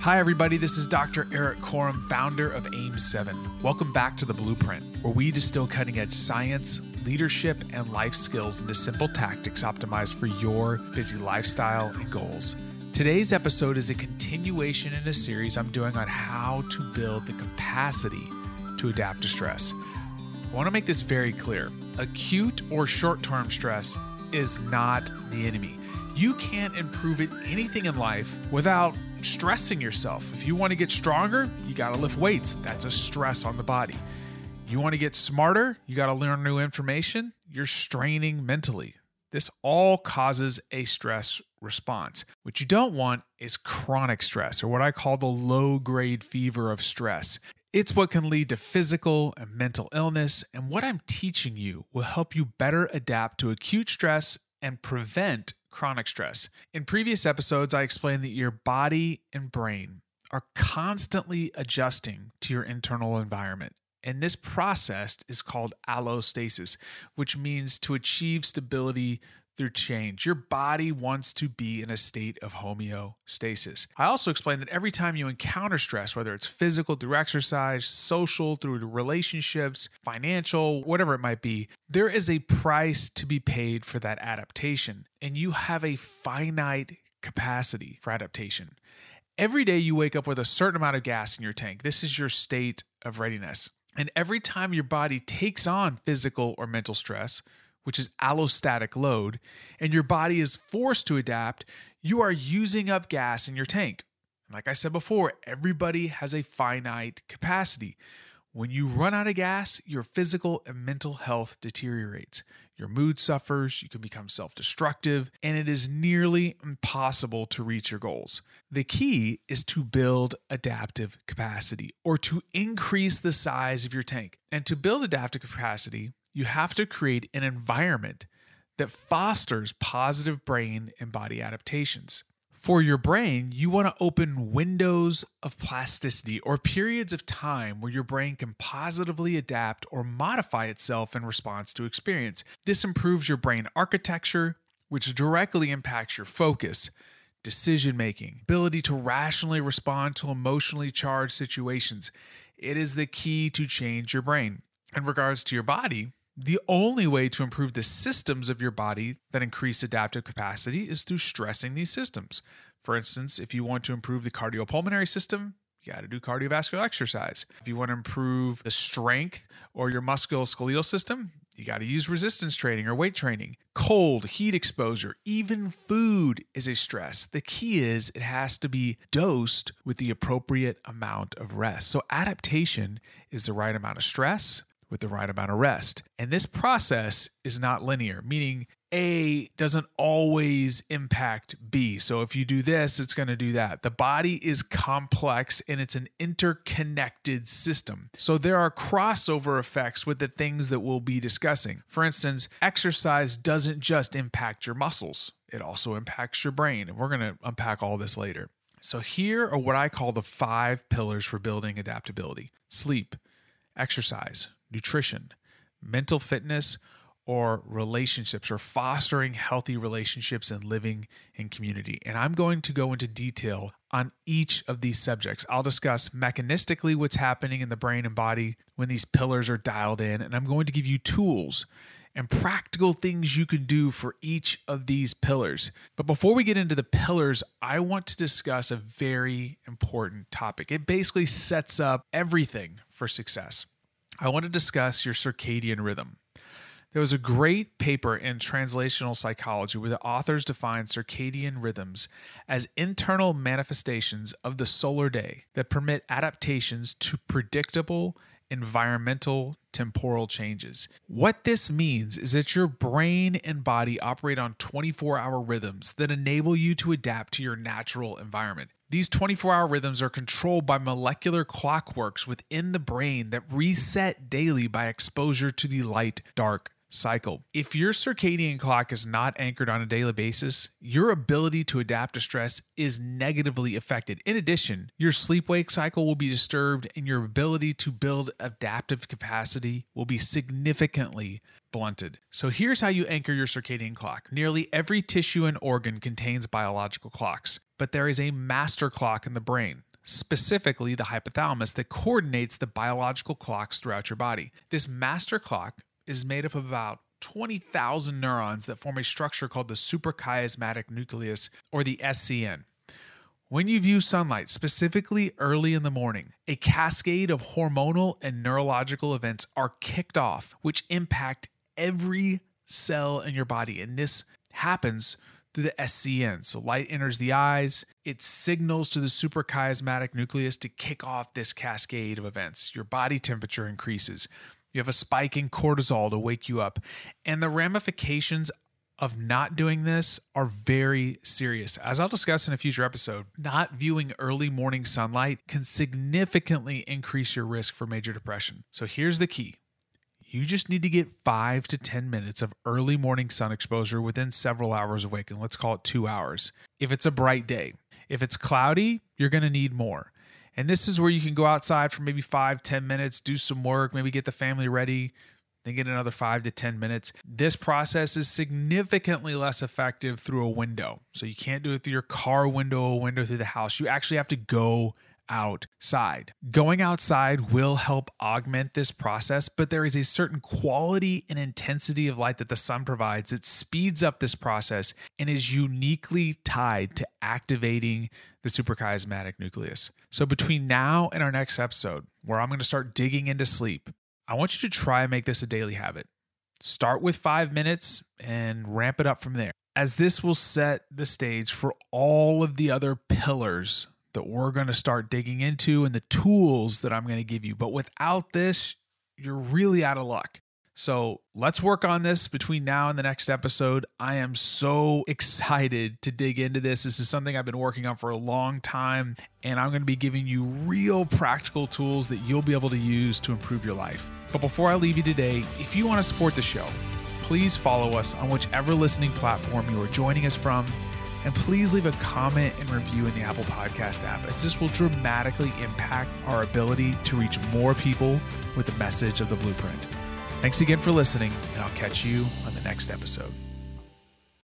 Hi, everybody. This is Dr. Erik Korem, founder of AIM7. Welcome back to The Blueprint, where we distill cutting edge science, leadership, and life skills into simple tactics optimized for your busy lifestyle and goals. Today's episode is a continuation in a series I'm doing on how to build the capacity to adapt to stress. I want to make this very clear acute or short term stress is not the enemy. You can't improve at anything in life without stressing yourself. If you want to get stronger, you got to lift weights. That's a stress on the body. You want to get smarter, you got to learn new information. You're straining mentally. This all causes a stress response. What you don't want is chronic stress, or what I call the low grade fever of stress. It's what can lead to physical and mental illness, and what I'm teaching you will help you better adapt to acute stress and prevent chronic stress. In previous episodes, I explained that your body and brain are constantly adjusting to your internal environment. And this process is called allostasis, which means to achieve stability through change. Your body wants to be in a state of homeostasis. I also explained that every time you encounter stress, whether it's physical through exercise, social through relationships, financial, whatever it might be, there is a price to be paid for that adaptation. And you have a finite capacity for adaptation. Every day you wake up with a certain amount of gas in your tank. This is your state of readiness. And every time your body takes on physical or mental stress, which is allostatic load, and your body is forced to adapt, you are using up gas in your tank. Like I said before, everybody has a finite capacity. When you run out of gas, your physical and mental health deteriorates. Your mood suffers, you can become self destructive, and it is nearly impossible to reach your goals. The key is to build adaptive capacity or to increase the size of your tank. And to build adaptive capacity, you have to create an environment that fosters positive brain and body adaptations. For your brain, you want to open windows of plasticity or periods of time where your brain can positively adapt or modify itself in response to experience. This improves your brain architecture, which directly impacts your focus, decision making, ability to rationally respond to emotionally charged situations. It is the key to change your brain. In regards to your body, the only way to improve the systems of your body that increase adaptive capacity is through stressing these systems. For instance, if you want to improve the cardiopulmonary system, you got to do cardiovascular exercise. If you want to improve the strength or your musculoskeletal system, you got to use resistance training or weight training. Cold, heat exposure, even food is a stress. The key is it has to be dosed with the appropriate amount of rest. So, adaptation is the right amount of stress with the right amount of rest. And this process is not linear, meaning A doesn't always impact B. So if you do this, it's going to do that. The body is complex and it's an interconnected system. So there are crossover effects with the things that we'll be discussing. For instance, exercise doesn't just impact your muscles, it also impacts your brain. And we're going to unpack all this later. So, here are what I call the five pillars for building adaptability sleep, exercise, nutrition, mental fitness, or relationships or fostering healthy relationships and living in community. And I'm going to go into detail on each of these subjects. I'll discuss mechanistically what's happening in the brain and body when these pillars are dialed in, and I'm going to give you tools and practical things you can do for each of these pillars. But before we get into the pillars, I want to discuss a very important topic. It basically sets up everything for success. I want to discuss your circadian rhythm. There was a great paper in Translational Psychology where the authors defined circadian rhythms as internal manifestations of the solar day that permit adaptations to predictable environmental temporal changes. What this means is that your brain and body operate on 24 hour rhythms that enable you to adapt to your natural environment. These 24 hour rhythms are controlled by molecular clockworks within the brain that reset daily by exposure to the light dark cycle. If your circadian clock is not anchored on a daily basis, your ability to adapt to stress is negatively affected. In addition, your sleep wake cycle will be disturbed and your ability to build adaptive capacity will be significantly blunted. So here's how you anchor your circadian clock. Nearly every tissue and organ contains biological clocks, but there is a master clock in the brain, specifically the hypothalamus, that coordinates the biological clocks throughout your body. This master clock is made up of about 20,000 neurons that form a structure called the suprachiasmatic nucleus, or the SCN. When you view sunlight, specifically early in the morning, a cascade of hormonal and neurological events are kicked off, which impact every cell in your body. And this happens through the SCN. So light enters the eyes, it signals to the suprachiasmatic nucleus to kick off this cascade of events. Your body temperature increases. You have a spike in cortisol to wake you up. And the ramifications of not doing this are very serious. As I'll discuss in a future episode, not viewing early morning sunlight can significantly increase your risk for major depression. So here's the key you just need to get five to 10 minutes of early morning sun exposure within several hours of waking. Let's call it two hours. If it's a bright day, if it's cloudy, you're to need more. And this is where you can go outside for maybe five, 10 minutes, do some work, maybe get the family ready, then get another five to 10 minutes. This process is significantly less effective through a window. So you can't do it through your car window, a window through the house. You actually have to go outside. Going outside will help augment this process, but there is a certain quality and intensity of light that the sun provides. that speeds up this process and is uniquely tied to activating the suprachiasmatic nucleus. So, between now and our next episode, where I'm going to start digging into sleep, I want you to try and make this a daily habit. Start with five minutes and ramp it up from there, as this will set the stage for all of the other pillars that we're going to start digging into and the tools that I'm going to give you. But without this, you're really out of luck. So let's work on this between now and the next episode. I am so excited to dig into this. This is something I've been working on for a long time, and I'm going to be giving you real practical tools that you'll be able to use to improve your life. But before I leave you today, if you want to support the show, please follow us on whichever listening platform you are joining us from. And please leave a comment and review in the Apple Podcast app, as this will dramatically impact our ability to reach more people with the message of the blueprint. Thanks again for listening, and I'll catch you on the next episode.